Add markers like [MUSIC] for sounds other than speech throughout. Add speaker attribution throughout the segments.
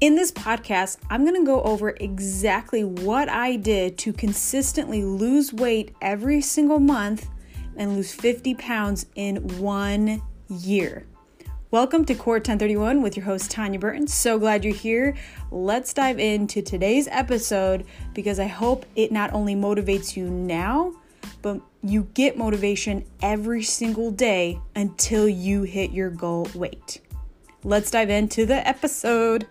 Speaker 1: In this podcast, I'm going to go over exactly what I did to consistently lose weight every single month and lose 50 pounds in one year. Welcome to Core 1031 with your host Tanya Burton. So glad you're here. Let's dive into today's episode because I hope it not only motivates you now, but you get motivation every single day until you hit your goal weight. Let's dive into the episode.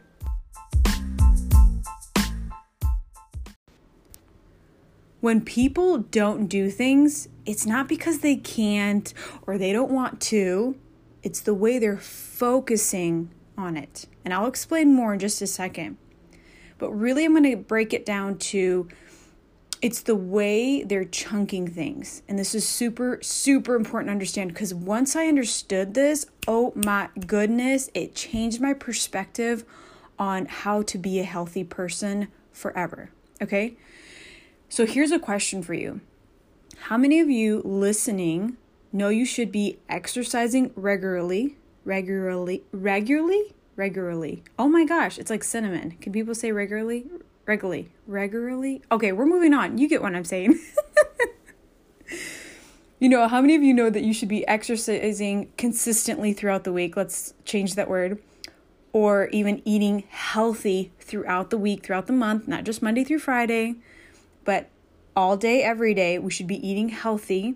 Speaker 1: When people don't do things, it's not because they can't or they don't want to, it's the way they're focusing on it. And I'll explain more in just a second. But really, I'm going to break it down to it's the way they're chunking things. And this is super, super important to understand because once I understood this, oh my goodness, it changed my perspective on how to be a healthy person forever. Okay? So here's a question for you How many of you listening know you should be exercising regularly? Regularly? Regularly? Regularly. Oh my gosh, it's like cinnamon. Can people say regularly? Regularly. Regularly? Okay, we're moving on. You get what I'm saying. [LAUGHS] you know, how many of you know that you should be exercising consistently throughout the week? Let's change that word. Or even eating healthy throughout the week, throughout the month, not just Monday through Friday but all day every day we should be eating healthy.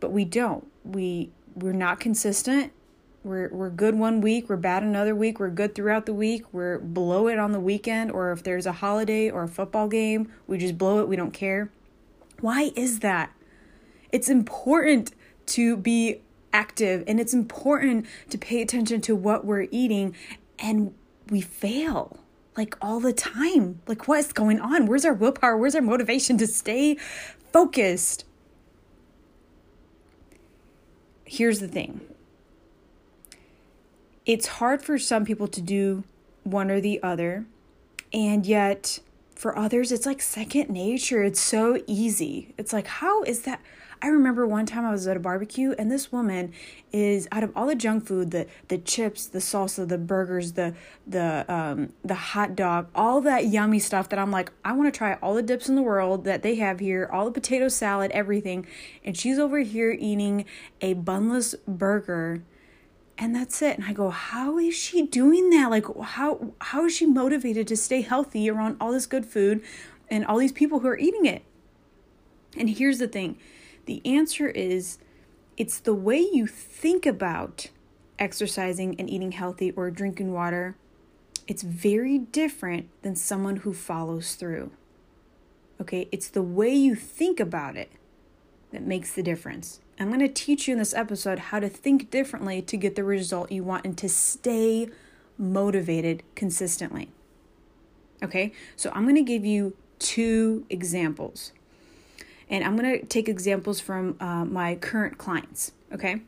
Speaker 1: But we don't. We we're not consistent. We're we're good one week we're bad another week we're good throughout the week we're below it on the weekend or if there's a holiday or a football game we just blow it we don't care. Why is that? It's important to be active and it's important to pay attention to what we're eating and we fail like all the time. Like, what is going on? Where's our willpower? Where's our motivation to stay focused? Here's the thing it's hard for some people to do one or the other, and yet for others, it's like second nature. It's so easy. It's like, how is that? I remember one time I was at a barbecue and this woman is out of all the junk food, the the chips, the salsa, the burgers, the the um the hot dog, all that yummy stuff that I'm like, I want to try all the dips in the world that they have here, all the potato salad, everything. And she's over here eating a bunless burger and that's it. And i go how is she doing that? Like how how is she motivated to stay healthy around all this good food and all these people who are eating it? And here's the thing the answer is it's the way you think about exercising and eating healthy or drinking water. It's very different than someone who follows through. Okay, it's the way you think about it that makes the difference. I'm going to teach you in this episode how to think differently to get the result you want and to stay motivated consistently. Okay, so I'm going to give you two examples. And I'm going to take examples from uh, my current clients, okay?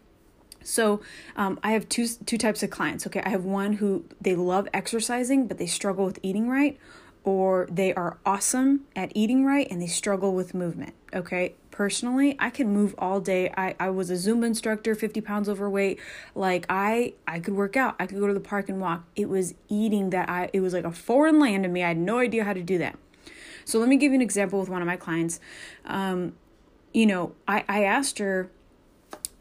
Speaker 1: So um, I have two two types of clients. Okay, I have one who they love exercising but they struggle with eating right, or they are awesome at eating right and they struggle with movement. Okay, personally, I can move all day. I I was a Zumba instructor, fifty pounds overweight. Like I I could work out. I could go to the park and walk. It was eating that I it was like a foreign land to me. I had no idea how to do that. So let me give you an example with one of my clients. Um, you know, I, I asked her,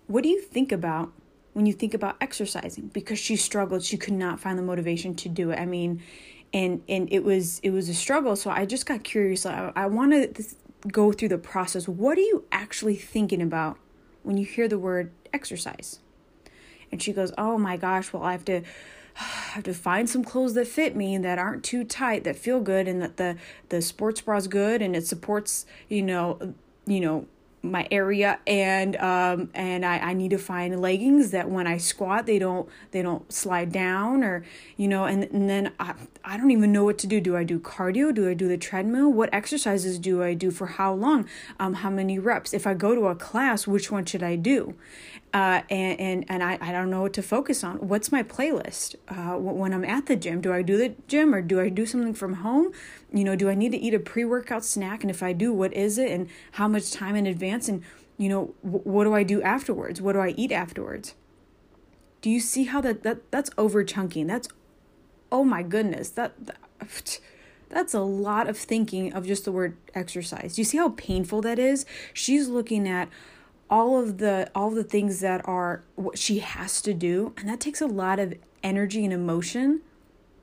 Speaker 1: what do you think about when you think about exercising? Because she struggled, she could not find the motivation to do it. I mean, and and it was it was a struggle. So I just got curious. I, I want to go through the process. What are you actually thinking about when you hear the word exercise? And she goes, "Oh my gosh, well I have to I [SIGHS] have to find some clothes that fit me that aren't too tight that feel good and that the the sports bra is good and it supports you know you know my area and um and I, I need to find leggings that when I squat they don't they don't slide down or you know and, and then I, I don't even know what to do. Do I do cardio? Do I do the treadmill? What exercises do I do for how long? Um how many reps? If I go to a class which one should I do uh and and, and I, I don't know what to focus on. What's my playlist? Uh when I'm at the gym do I do the gym or do I do something from home? You know do I need to eat a pre-workout snack? And if I do what is it? And how much time in advance? And you know what do i do afterwards? What do i eat afterwards? Do you see how that, that that's over chunking that's oh my goodness, that, that [SIGHS] that's a lot of thinking of just the word exercise. Do you see how painful that is? She's looking at all of the all of the things that are what she has to do, and that takes a lot of energy and emotion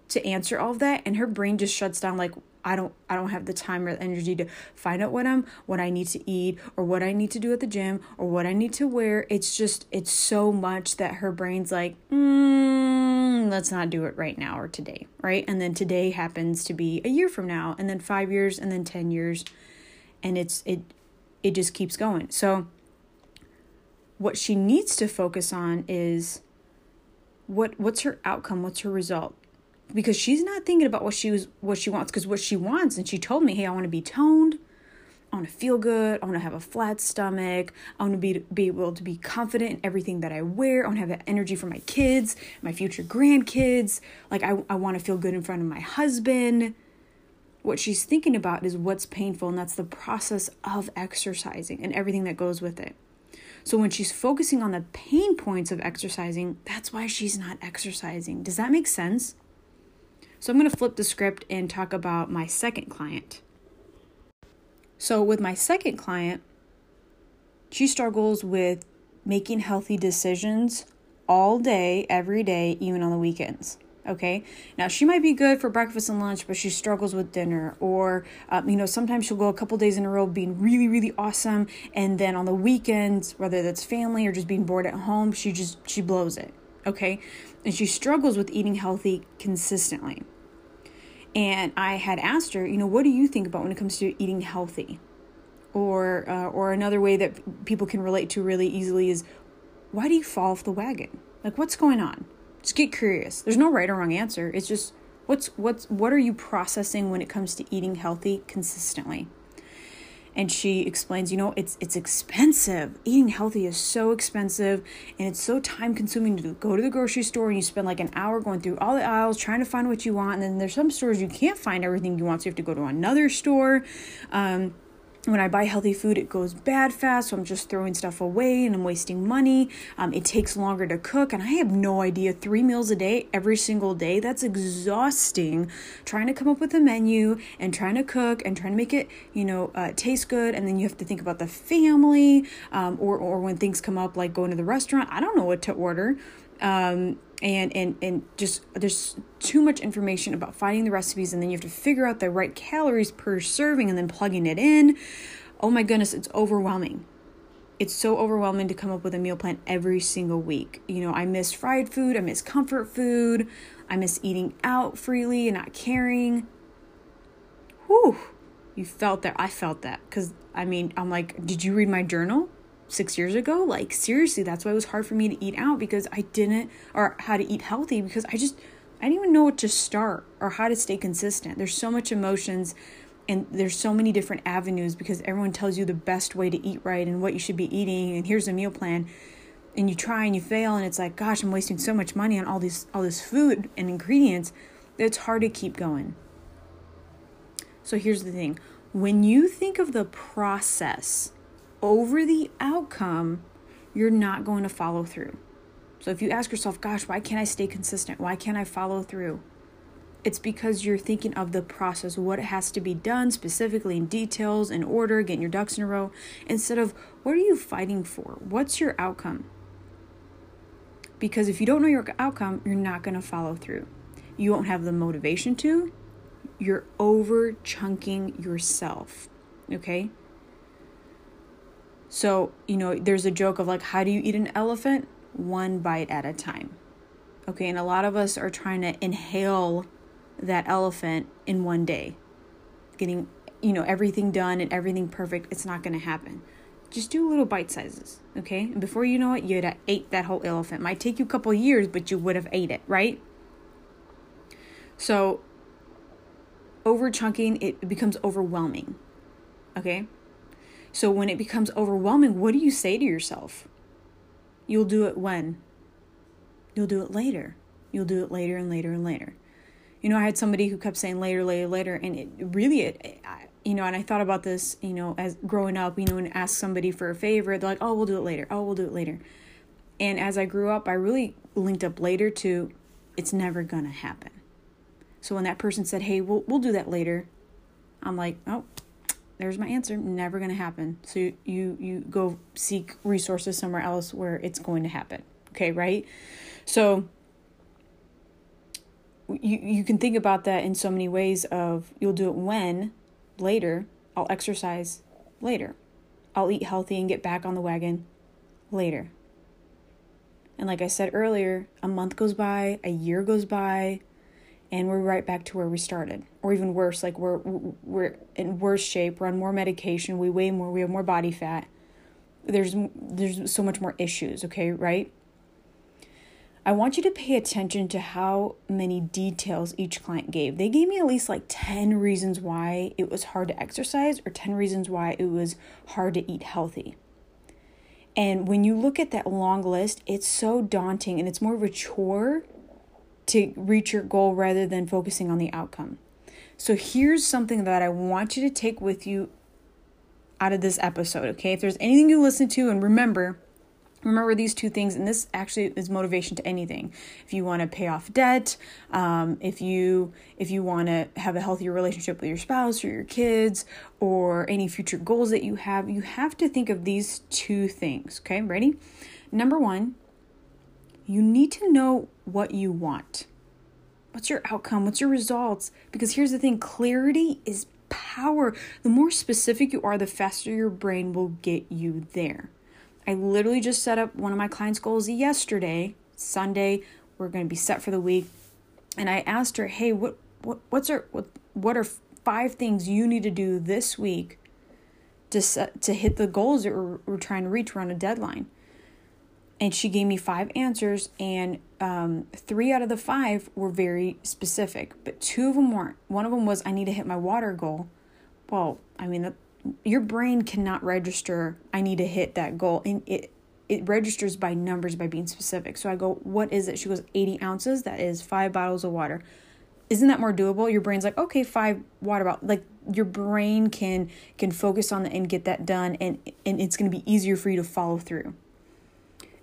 Speaker 1: to answer all of that and her brain just shuts down like I don't I don't have the time or the energy to find out what I'm what I need to eat or what I need to do at the gym or what I need to wear. It's just it's so much that her brain's like, mm, let's not do it right now or today, right? And then today happens to be a year from now, and then five years, and then ten years, and it's it it just keeps going. So what she needs to focus on is what what's her outcome? What's her result? Because she's not thinking about what she was what she wants because what she wants and she told me hey i want to be toned. I want to feel good. I want to have a flat stomach. I want to be be able to be confident in everything that i wear. I want to have that energy for my kids my future grandkids. Like i, I want to feel good in front of my husband. What she's thinking about is what's painful and that's the process of exercising and everything that goes with it so when she's focusing on the pain points of exercising that's why she's not exercising does that make sense so I'm going to flip the script and talk about my second client. So, with my second client, she struggles with making healthy decisions all day, every day, even on the weekends. Okay. Now she might be good for breakfast and lunch, but she struggles with dinner. Or, um, you know, sometimes she'll go a couple days in a row being really, really awesome, and then on the weekends, whether that's family or just being bored at home, she just she blows it. Okay, and she struggles with eating healthy consistently. And I had asked her, you know, what do you think about when it comes to eating healthy? Or, uh, or another way that people can relate to really easily is, why do you fall off the wagon? Like, what's going on? Just get curious. There's no right or wrong answer. It's just, what's, what's, what are you processing when it comes to eating healthy consistently? and she explains you know it's it's expensive eating healthy is so expensive and it's so time consuming to go to the grocery store and you spend like an hour going through all the aisles trying to find what you want and then there's some stores you can't find everything you want so you have to go to another store um, when I buy healthy food, it goes bad fast, so I'm just throwing stuff away and I'm wasting money. Um, it takes longer to cook, and I have no idea. Three meals a day, every single day, that's exhausting. Trying to come up with a menu and trying to cook and trying to make it, you know, uh, taste good, and then you have to think about the family, um, or or when things come up like going to the restaurant, I don't know what to order. Um, and and and just there's too much information about finding the recipes and then you have to figure out the right calories per serving and then plugging it in. Oh my goodness it's overwhelming. It's so overwhelming to come up with a meal plan every single week. You know i miss fried food i miss comfort food i miss eating out freely and not caring. Whew you felt that i felt that because i mean i'm like did you read my journal six years ago. Like, seriously, that's why it was hard for me to eat out because I didn't, or how to eat healthy because I just, I didn't even know what to start or how to stay consistent. There's so much emotions and there's so many different avenues because everyone tells you the best way to eat right and what you should be eating and here's a meal plan and you try and you fail and it's like gosh i'm wasting so much money on all this all this food and ingredients it's hard to keep going so here's the thing when you think of the process over the outcome, you're not going to follow through. So if you ask yourself, gosh, why can't I stay consistent? Why can't I follow through? It's because you're thinking of the process, what has to be done specifically in details, in order, getting your ducks in a row, instead of what are you fighting for? What's your outcome? Because if you don't know your outcome, you're not going to follow through. You won't have the motivation to. You're over chunking yourself. Okay? So, you know, there's a joke of like, how do you eat an elephant? One bite at a time. Okay, and a lot of us are trying to inhale that elephant in one day, getting, you know, everything done and everything perfect. It's not going to happen. Just do little bite sizes, okay? And before you know it, you'd have ate that whole elephant. Might take you a couple years, but you would have ate it, right? So, over chunking, it becomes overwhelming, okay? So when it becomes overwhelming, what do you say to yourself? You'll do it when? You'll do it later. You'll do it later and later and later. You know, I had somebody who kept saying later, later, later, and it really, it, you know, and I thought about this, you know, as growing up, you know, and ask somebody for a favor, they're like, oh, we'll do it later. Oh, we'll do it later. And as I grew up, I really linked up later to it's never gonna happen. So when that person said, "Hey, we'll we'll do that later," I'm like, "Oh, there's my answer. Never going to happen." So you, you go seek resources somewhere else where it's going to happen. Okay, right? So you you can think about that in so many ways of you'll do it when later, I'll exercise later. I'll eat healthy and get back on the wagon later. And like I said earlier, a month goes by, a year goes by, and we're right back to where we started. Or even worse, like we're we're in worse shape, we're on more medication, we weigh more, we have more body fat. There's there's so much more issues, okay, right? I want you to pay attention to how many details each client gave. They gave me at least like 10 reasons why it was hard to exercise or 10 reasons why it was hard to eat healthy. And when you look at that long list, it's so daunting and it's more of a chore to reach your goal rather than focusing on the outcome. So here's something that I want you to take with you out of this episode, okay? If there's anything you listen to, and remember, remember these two things and this actually is motivation to anything if you want to pay off debt um, if you if you want to have a healthier relationship with your spouse or your kids or any future goals that you have you have to think of these two things okay ready number one you need to know what you want what's your outcome what's your results because here's the thing clarity is power the more specific you are the faster your brain will get you there I literally just set up one of my clients' goals yesterday, Sunday. We're going to be set for the week. And I asked her, "Hey, what what what's our what what are five things you need to do this week to set, to hit the goals that we're, we're trying to reach? We're on a deadline." And she gave me five answers, and um, three out of the five were very specific, but two of them weren't. One of them was I need to hit my water goal. Well, I mean, your brain cannot register i need to hit that goal and it it registers by numbers by being specific. So i go what is it? She goes 80 ounces that is five bottles of water. Isn't that more doable? Your brain's like okay five water bottles like your brain can can focus on the and get that done and and it's going to be easier for you to follow through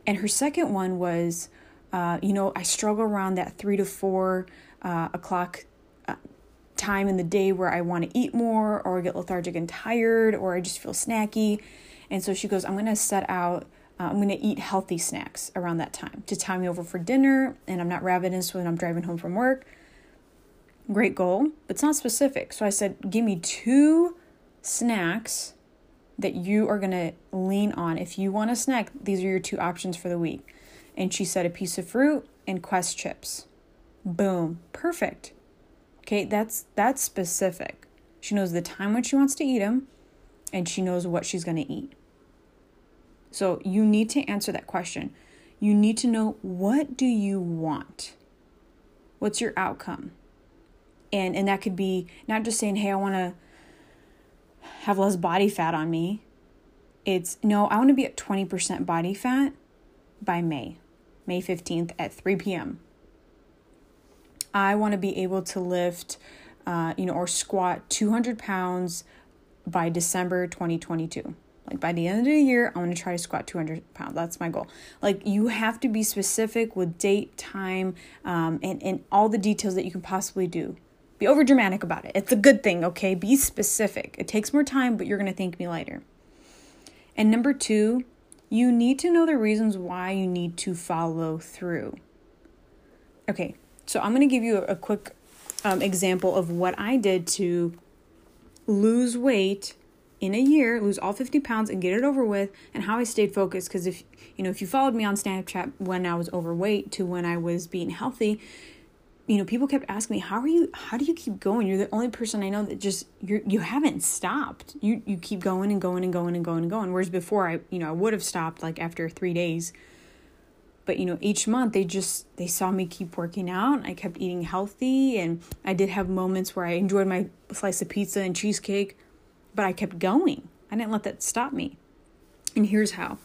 Speaker 1: and her second one was uh, you know i struggle around that three to four uh, o'clock time in the day where I want to eat more or get lethargic and tired or I just feel snacky. And so she goes, I'm going to set out, uh, I'm going to eat healthy snacks around that time to time me over for dinner and I'm not ravenous when I'm driving home from work. Great goal, but it's not specific. So I said, give me two snacks that you are going to lean on. If you want a snack, these are your two options for the week. And she said a piece of fruit and Quest chips. Boom, perfect. Okay, that's that's specific. She knows the time when she wants to eat them and she knows what she's going to eat. So you need to answer that question. You need to know what do you want? What's your outcome? And and that could be not just saying, "Hey, I want to have less body fat on me." It's no, I want to be at 20% body fat by May, May 15th at 3 p.m. I want to be able to lift, uh, you know, or squat 200 pounds by December 2022. Like by the end of the year, I want to try to squat 200 pounds. That's my goal. Like you have to be specific with date, time, um, and, and all the details that you can possibly do. Be over dramatic about it. It's a good thing, okay? Be specific. It takes more time, but you're going to thank me later. And number two, you need to know the reasons why you need to follow through. Okay, so I'm going to give you a, quick um, example of what I did to lose weight in a year, lose all 50 pounds and get it over with, and how I stayed focused. Because if you know, if you followed me on Snapchat when I was overweight to when I was being healthy, you know, people kept asking me, "How are you? How do you keep going? You're the only person I know that just you you haven't stopped. You you keep going and going and going and going and going. Whereas before, I you know I would have stopped like after three days." but you know each month they just they saw me keep working out i kept eating healthy and i did have moments where i enjoyed my slice of pizza and cheesecake but i kept going i didn't let that stop me and here's how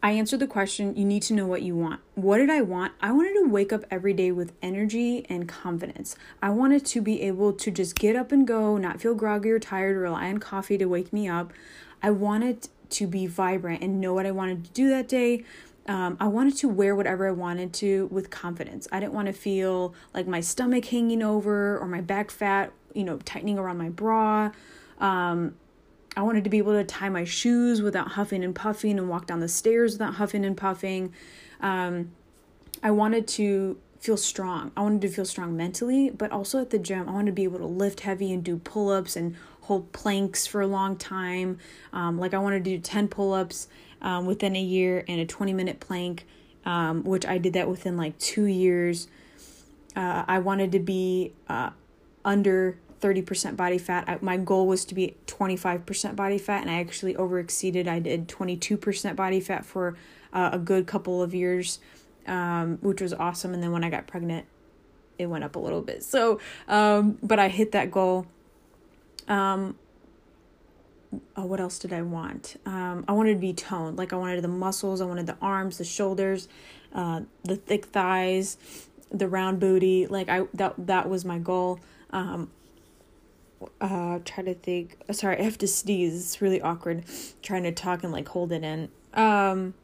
Speaker 1: I answered the question you need to know what you want. What did I want? I wanted to wake up every day with energy and confidence. I wanted to be able to just get up and go, not feel groggy or tired, rely on coffee to wake me up. I wanted to be vibrant and know what I wanted to do that day. Um, I wanted to wear whatever I wanted to with confidence. I didn't want to feel like my stomach hanging over or my back fat, you know, tightening around my bra. Um, I wanted to be able to tie my shoes without huffing and puffing and walk down the stairs without huffing and puffing. Um, I wanted to feel strong. I wanted to feel strong mentally, but also at the gym, I wanted to be able to lift heavy and do pull ups and hold planks for a long time. Um, like, I wanted to do 10 pull ups um, within a year and a 20 minute plank, um, which I did that within like two years. Uh, I wanted to be uh, under 30% body fat. I, my goal was to be 25% body fat, and I actually over exceeded. I did 22% body fat for uh, a good couple of years um, which was awesome. And then when I got pregnant, it went up a little bit. So, um, but I hit that goal. Um, oh, what else did I want? Um, I wanted to be toned. Like I wanted the muscles, I wanted the arms, the shoulders, uh, the thick thighs, the round booty. Like I that that was my goal. Um, uh, try to think. Sorry, I have to sneeze. It's really awkward trying to talk and like hold it in. Um,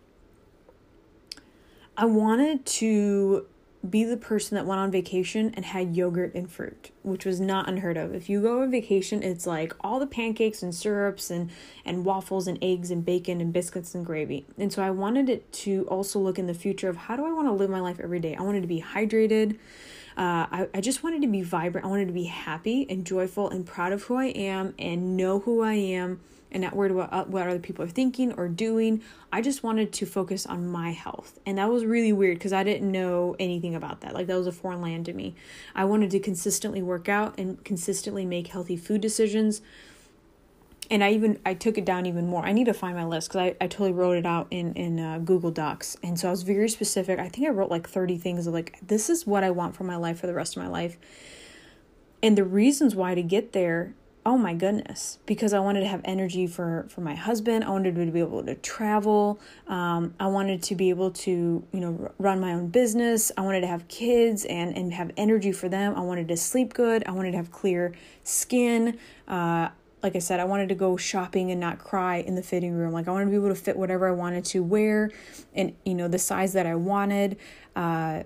Speaker 1: I wanted to be the person that went on vacation and had yogurt and fruit, which was not unheard of. If you go on vacation, it's like all the pancakes and syrups and and waffles and eggs and bacon and biscuits and gravy. And so I wanted it to also look in the future of how do I want to live my life every day? I wanted to be hydrated. Uh, I, I just wanted to be vibrant. I wanted to be happy and joyful and proud of who I am and know who I am and not worried about uh, what other people are thinking or doing. I just wanted to focus on my health. And that was really weird because I didn't know anything about that. Like, that was a foreign land to me. I wanted to consistently work out and consistently make healthy food decisions. And I even I took it down even more. I need to find my list because I, I totally wrote it out in in uh, Google Docs, and so I was very specific. I think I wrote like thirty things of like this is what I want for my life for the rest of my life, and the reasons why to get there oh my goodness because i wanted to have energy for for my husband. I wanted to be able to travel. Um, i wanted to be able to you know run my own business. I wanted to have kids and and have energy for them. I wanted to sleep good. I wanted to have clear skin. Uh, like i said i wanted to go shopping and not cry in the fitting room like i wanted to be able to fit whatever i wanted to wear and you know the size that i wanted uh,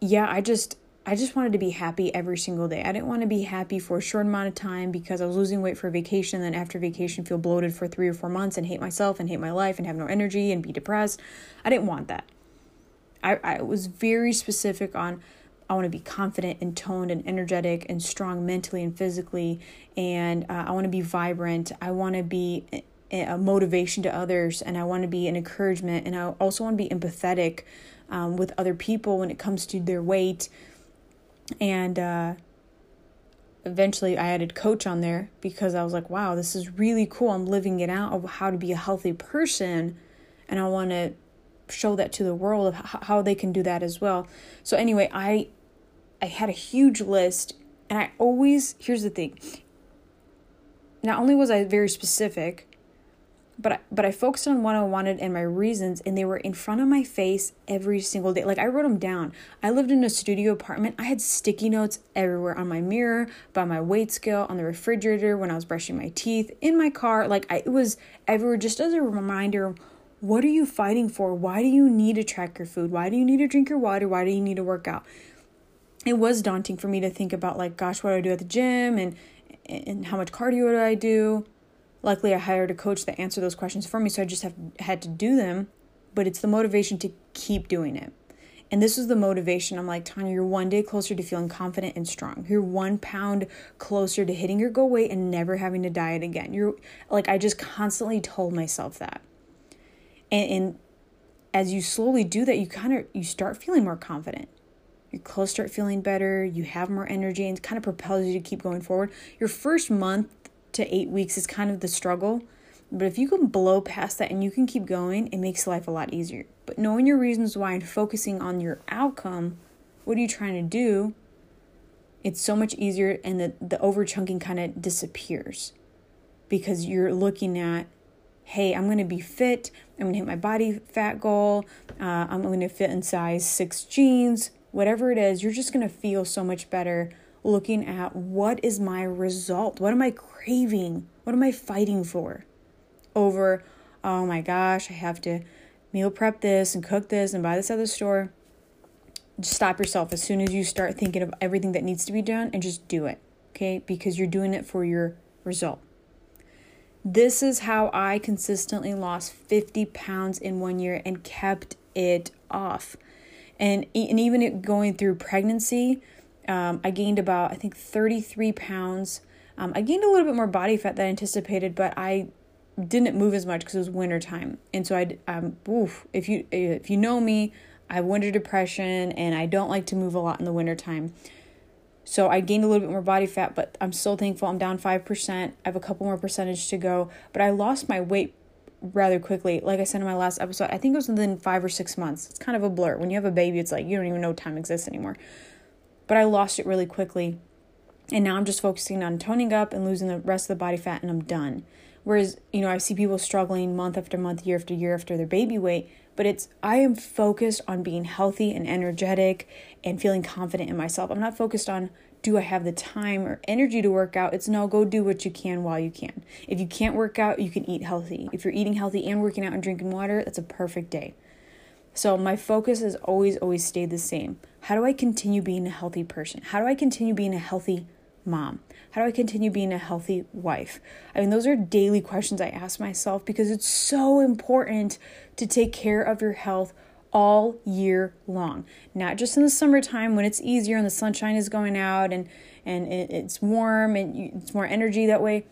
Speaker 1: yeah i just I just wanted to be happy every single day. I didn't want to be happy for a short amount of time because I was losing weight for vacation, then after vacation feel bloated for 3 or 4 months and hate myself and hate my life and have no energy and be depressed. I didn't want that. I I was very specific on I want to be confident and toned and energetic and strong mentally and physically and uh, I want to be vibrant. I want to be a motivation to others and I want to be an encouragement and I also want to be empathetic um, with other people when it comes to their weight and uh, eventually I added coach on there because I was like, wow, this is really cool. I'm living it out of how to be a healthy person. And I want to show that to the world of how they can do that as well. So anyway, I I had a huge list and I always here's the thing. Not only was I very specific, but I, but I focused on what I wanted and my reasons, and they were in front of my face every single day. Like I wrote them down. I lived in a studio apartment. I had sticky notes everywhere on my mirror, by my weight scale, on the refrigerator, when I was brushing my teeth, in my car. Like I, it was everywhere, just as a reminder. What are you fighting for? Why do you need to track your food? Why do you need to drink your water? Why do you need to work out? It was daunting for me to think about like, gosh, what do I do at the gym and and how much cardio do I do? Luckily, I hired a coach that answered those questions for me, so I just have had to do them. But it's the motivation to keep doing it. And this was the motivation. I'm like, Tanya, you're one day closer to feeling confident and strong. You're one pound closer to hitting your goal weight and never having to diet again. You're like, I just constantly told myself that. And, and as you slowly do that, you kind of you start feeling more confident. Your clothes start feeling better. You have more energy, and kind of propels you to keep going forward. Your first month to eight weeks is kind of the struggle. But if you can blow past that and you can keep going, it makes life a lot easier. But knowing your reasons why and focusing on your outcome, what are you trying to do? It's so much easier and the, the over chunking kind of disappears because you're looking at, hey, I'm going to be fit. I'm going to hit my body fat goal. Uh, I'm going to fit in size six jeans. Whatever it is, you're just going to feel so much better looking at what is my result? What am I craving? What am I fighting for? Over, oh my gosh, I have to meal prep this and cook this and buy this at the store. Just stop yourself as soon as you start thinking of everything that needs to be done and just do it, okay? Because you're doing it for your result. This is how I consistently lost 50 pounds in one year and kept it off. And, and even going through pregnancy, um, I gained about, I think, 33 pounds. Um, I gained a little bit more body fat than I anticipated, but I didn't move as much because it was winter time. And so I, um, oof, if you if you know me, I have winter depression and I don't like to move a lot in the winter time. So I gained a little bit more body fat, but I'm still thankful. I'm down 5%. I have a couple more percentage to go, but I lost my weight rather quickly. Like I said in my last episode, I think it was within five or six months. It's kind of a blur. When you have a baby, it's like you don't even know time exists anymore. But I lost it really quickly. And now I'm just focusing on toning up and losing the rest of the body fat, and I'm done. Whereas, you know, I see people struggling month after month, year after year after their baby weight, but it's I am focused on being healthy and energetic and feeling confident in myself. I'm not focused on do I have the time or energy to work out? It's no, go do what you can while you can. If you can't work out, you can eat healthy. If you're eating healthy and working out and drinking water, that's a perfect day. So my focus has always, always stayed the same. How do I continue being a healthy person? How do I continue being a healthy mom? How do I continue being a healthy wife? I mean, those are daily questions I ask myself because it's so important to take care of your health all year long, not just in the summertime when it's easier and the sunshine is going out and and it's warm and it's more energy that way.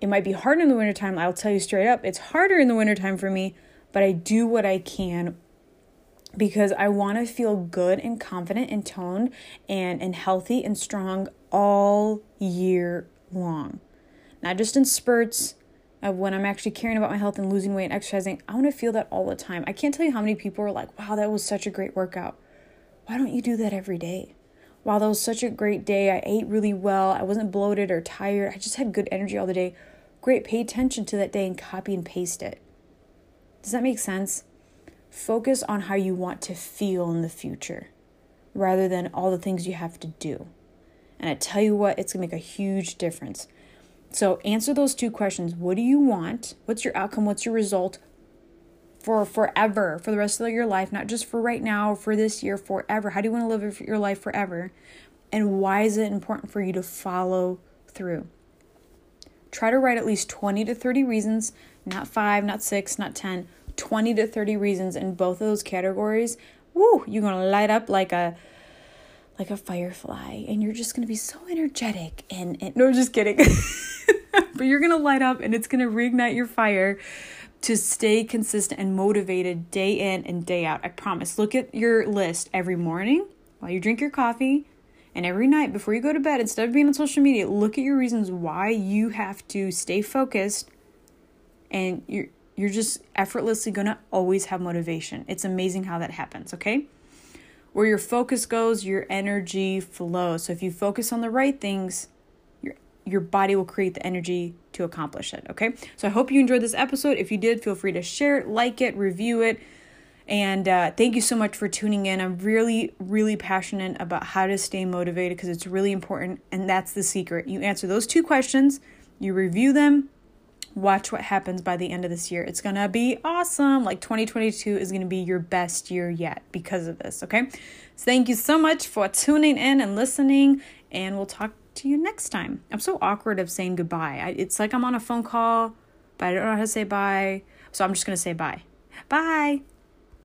Speaker 1: It might be hard in the wintertime. I'll tell you straight up, it's harder in the wintertime for me, but I do what I can because I want to feel good and confident and toned and, and healthy and strong all year long. Not just in spurts of when I'm actually caring about my health and losing weight and exercising. I want to feel that all the time. I can't tell you how many people are like, wow, that was such a great workout. Why don't you do that every day? Wow, that was such a great day. I ate really well. I wasn't bloated or tired. I just had good energy all the day. Great. Pay attention to that day and copy and paste it. Does that make sense? Focus on how you want to feel in the future rather than all the things you have to do. And I tell you what, it's to make a huge difference. So answer those two questions. What do you want? What's your outcome? What's your result for forever, for the rest of your life, not just for right now, for this year, forever? How do you want to live your life forever? And why is it important for you to follow through? Try to write at least 20 to 30 reasons, not 5, not 6, not 10, 20 to 30 reasons in both of those categories. Woo, you're going to light up like a like a firefly. And you're just going to be so energetic and, and no just kidding. [LAUGHS] But you're going to light up and it's going to reignite your fire to stay consistent and motivated day in and day out. I promise. Look at your list every morning while you drink your coffee and every night before you go to bed instead of being on social media look at your reasons why you have to stay focused and you're you're just effortlessly going to always have motivation it's amazing how that happens okay where your focus goes, your energy flows. So if you focus on the right things, your your body will create the energy to accomplish it, okay? So I hope you enjoyed this episode. If you did, feel free to share it, like it, review it. And uh, thank you so much for tuning in. I'm really, really passionate about how to stay motivated because it's really important. And that's the secret. You answer those two questions, you review them, watch what happens by the end of this year. It's going to be awesome. Like 2022 is going to be your best year yet because of this, okay? So thank you so much for tuning in and listening, and we'll talk to you next time. I'm so awkward of saying goodbye. I, it's like I'm on a phone call, but I don't know how to say bye. So I'm just going to say bye. Bye.